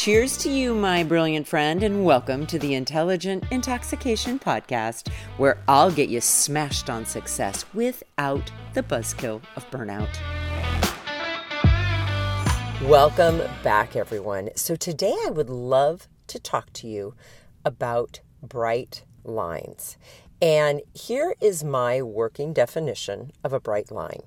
Cheers to you, my brilliant friend, and welcome to the Intelligent Intoxication Podcast, where I'll get you smashed on success without the buzzkill of burnout. Welcome back, everyone. So, today I would love to talk to you about bright lines. And here is my working definition of a bright line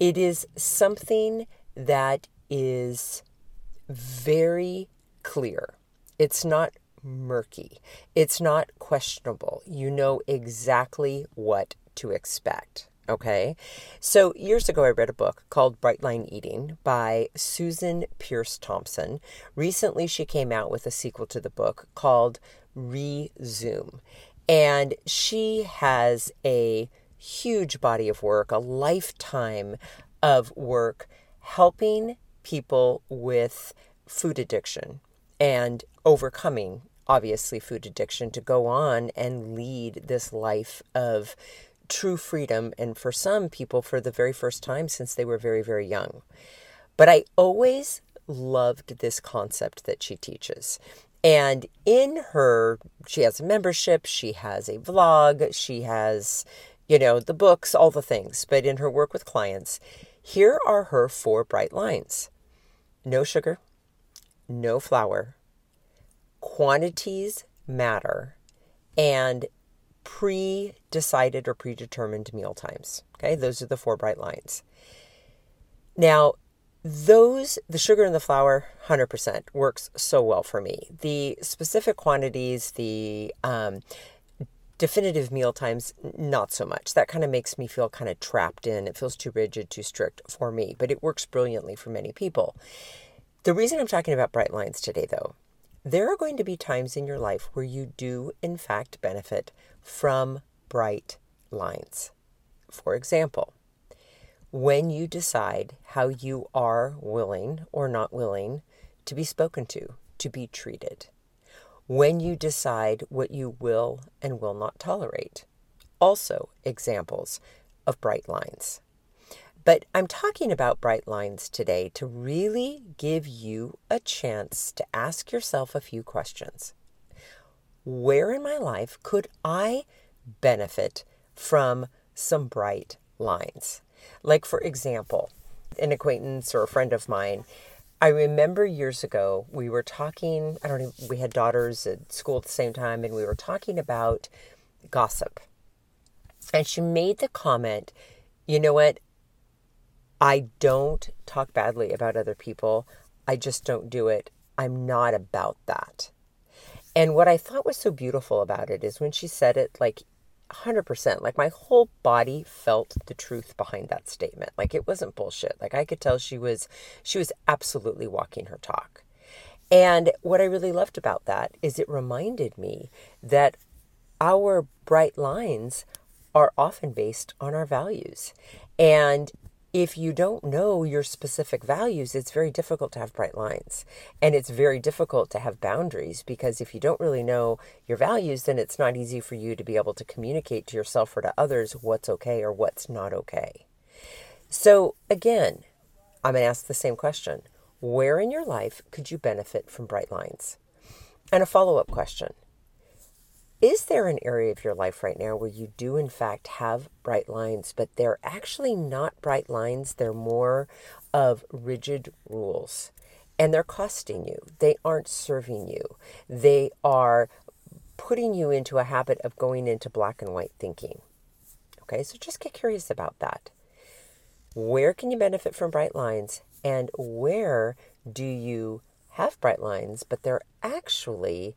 it is something that is very clear. It's not murky. It's not questionable. You know exactly what to expect. Okay. So years ago, I read a book called Bright Line Eating by Susan Pierce Thompson. Recently, she came out with a sequel to the book called Rezoom. And she has a huge body of work, a lifetime of work helping people with food addiction and overcoming, obviously, food addiction to go on and lead this life of true freedom. And for some people, for the very first time since they were very, very young. But I always loved this concept that she teaches. And in her, she has a membership, she has a vlog, she has, you know, the books, all the things. But in her work with clients, here are her four bright lines no sugar, no flour, quantities matter, and pre decided or predetermined meal times. Okay, those are the four bright lines. Now, those, the sugar and the flour, 100% works so well for me. The specific quantities, the um, definitive meal times, not so much. That kind of makes me feel kind of trapped in. It feels too rigid, too strict for me, but it works brilliantly for many people. The reason I'm talking about bright lines today, though, there are going to be times in your life where you do, in fact, benefit from bright lines. For example, when you decide how you are willing or not willing to be spoken to, to be treated, when you decide what you will and will not tolerate. Also, examples of bright lines. But I'm talking about bright lines today to really give you a chance to ask yourself a few questions. Where in my life could I benefit from some bright lines? Like, for example, an acquaintance or a friend of mine. I remember years ago we were talking. I don't know. We had daughters at school at the same time, and we were talking about gossip. And she made the comment, "You know what? I don't talk badly about other people. I just don't do it. I'm not about that. And what I thought was so beautiful about it is when she said it, like 100%, like my whole body felt the truth behind that statement. Like it wasn't bullshit. Like I could tell she was, she was absolutely walking her talk. And what I really loved about that is it reminded me that our bright lines are often based on our values. And if you don't know your specific values, it's very difficult to have bright lines. And it's very difficult to have boundaries because if you don't really know your values, then it's not easy for you to be able to communicate to yourself or to others what's okay or what's not okay. So, again, I'm going to ask the same question Where in your life could you benefit from bright lines? And a follow up question is there an area of your life right now where you do, in fact, have bright lines, but they're actually not bright lines? They're more of rigid rules and they're costing you. They aren't serving you. They are putting you into a habit of going into black and white thinking. Okay, so just get curious about that. Where can you benefit from bright lines? And where do you have bright lines, but they're actually